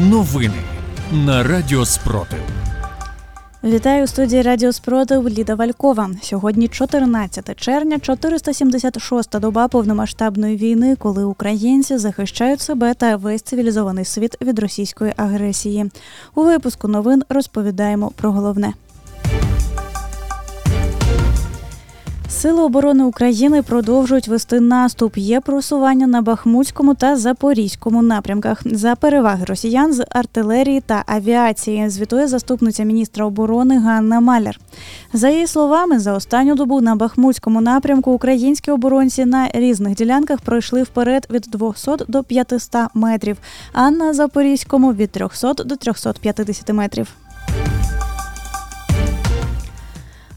Новини на Радіо Спротив. Вітаю у студії Радіо Спротив Ліда Валькова. Сьогодні 14 червня, 476-та доба повномасштабної війни, коли українці захищають себе та весь цивілізований світ від російської агресії. У випуску новин розповідаємо про головне. Сили оборони України продовжують вести наступ. Є просування на Бахмутському та Запорізькому напрямках за переваги росіян з артилерії та авіації. Звітує заступниця міністра оборони Ганна Маляр. За її словами, за останню добу на Бахмутському напрямку українські оборонці на різних ділянках пройшли вперед від 200 до 500 метрів, а на Запорізькому від 300 до 350 метрів.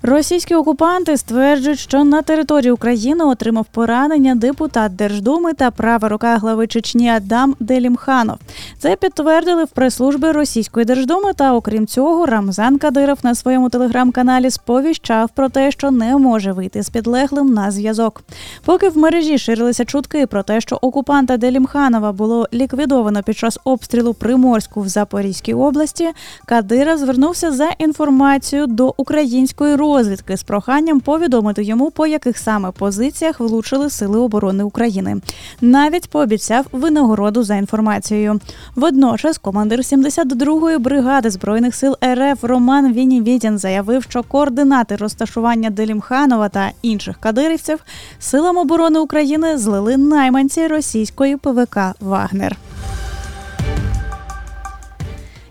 Російські окупанти стверджують, що на території України отримав поранення депутат Держдуми та права рука глави Чечні Адам Делімханов. Це підтвердили в прес-службі Російської Держдуми. Та окрім цього, Рамзан Кадиров на своєму телеграм-каналі сповіщав про те, що не може вийти з підлеглим на зв'язок. Поки в мережі ширилися чутки про те, що окупанта Делімханова було ліквідовано під час обстрілу Приморську в Запорізькій області. Кадиров звернувся за інформацією до української розвідки розвідки з проханням повідомити йому, по яких саме позиціях влучили сили оборони України. Навіть пообіцяв винагороду за інформацією. Водночас, командир 72-ї бригади збройних сил РФ Роман Вінівідін заявив, що координати розташування Делімханова та інших кадирівців силам оборони України злили найманці російської ПВК Вагнер.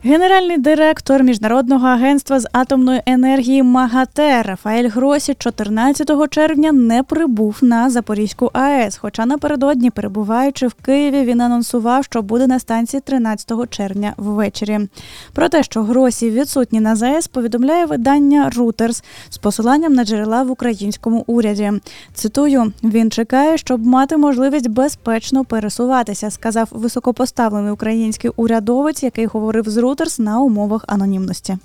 Генеральний директор міжнародного агентства з атомної енергії МАГАТЕ Рафаель Гросі 14 червня не прибув на Запорізьку АЕС. Хоча напередодні, перебуваючи в Києві, він анонсував, що буде на станції 13 червня ввечері. Про те, що Гросі відсутні на ЗАЕС, повідомляє видання Reuters з посиланням на джерела в українському уряді. Цитую: він чекає, щоб мати можливість безпечно пересуватися, сказав високопоставлений український урядовець, який говорив з Reuters Reuters на умовах анонімності.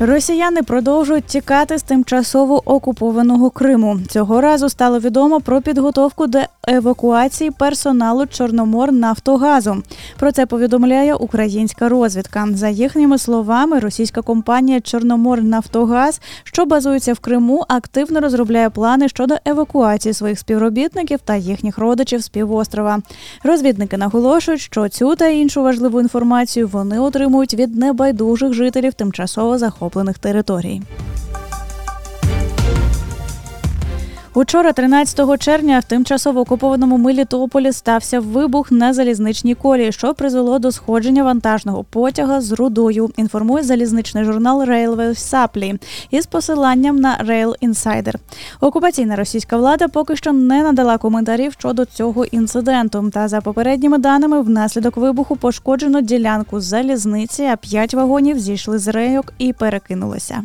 Росіяни продовжують тікати з тимчасово окупованого Криму. Цього разу стало відомо про підготовку до евакуації персоналу Чорномор Нафтогазу. Про це повідомляє українська розвідка. За їхніми словами, російська компанія Чорномор Нафтогаз, що базується в Криму, активно розробляє плани щодо евакуації своїх співробітників та їхніх родичів з півострова. Розвідники наголошують, що цю та іншу важливу інформацію вони отримують від небайдужих жителів тимчасово захоплених територій. Учора, 13 червня, в тимчасово окупованому Мелітополі стався вибух на залізничній колії, що призвело до сходження вантажного потяга з рудою. Інформує залізничний журнал Railway Supply із посиланням на Rail Insider. Окупаційна російська влада поки що не надала коментарів щодо цього інциденту. Та за попередніми даними, внаслідок вибуху пошкоджено ділянку залізниці, а п'ять вагонів зійшли з рейок і перекинулися.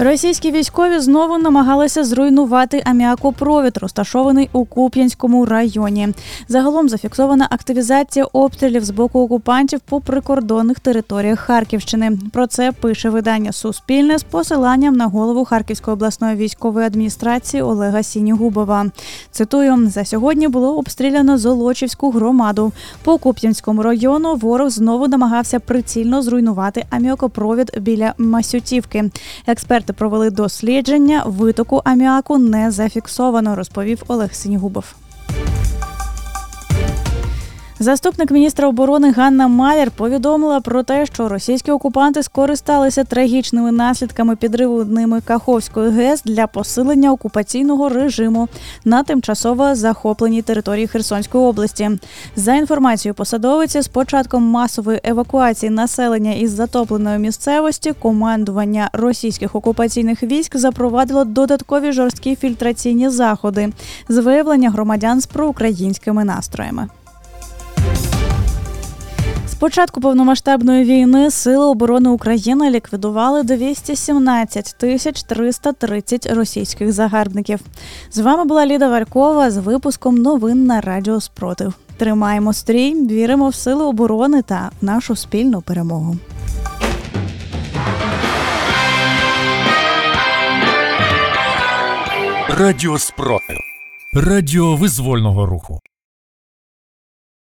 Російські військові знову намагалися зруйнувати аміакопровід, розташований у Куп'янському районі. Загалом зафіксована активізація обстрілів з боку окупантів по прикордонних територіях Харківщини. Про це пише видання Суспільне з посиланням на голову Харківської обласної військової адміністрації Олега Сінігубова. Цитую: за сьогодні було обстріляно Золочівську громаду. По Куп'янському району ворог знову намагався прицільно зруйнувати аміакопровід біля Масютівки. Експерт Експерти провели дослідження. Витоку аміаку не зафіксовано, розповів Олег Синігубов. Заступник міністра оборони Ганна Маляр повідомила про те, що російські окупанти скористалися трагічними наслідками підриву ними Каховської ГЕС для посилення окупаційного режиму на тимчасово захопленій території Херсонської області. За інформацією посадовиці, з початком масової евакуації населення із затопленої місцевості командування російських окупаційних військ запровадило додаткові жорсткі фільтраційні заходи з виявлення громадян з проукраїнськими настроями початку повномасштабної війни Сили оборони України ліквідували 217 тисяч 330 російських загарбників. З вами була Ліда Варкова з випуском новин на Радіо Спротив. Тримаємо стрій, віримо в сили оборони та нашу спільну перемогу. Радіо Спротив. Радіо визвольного руху.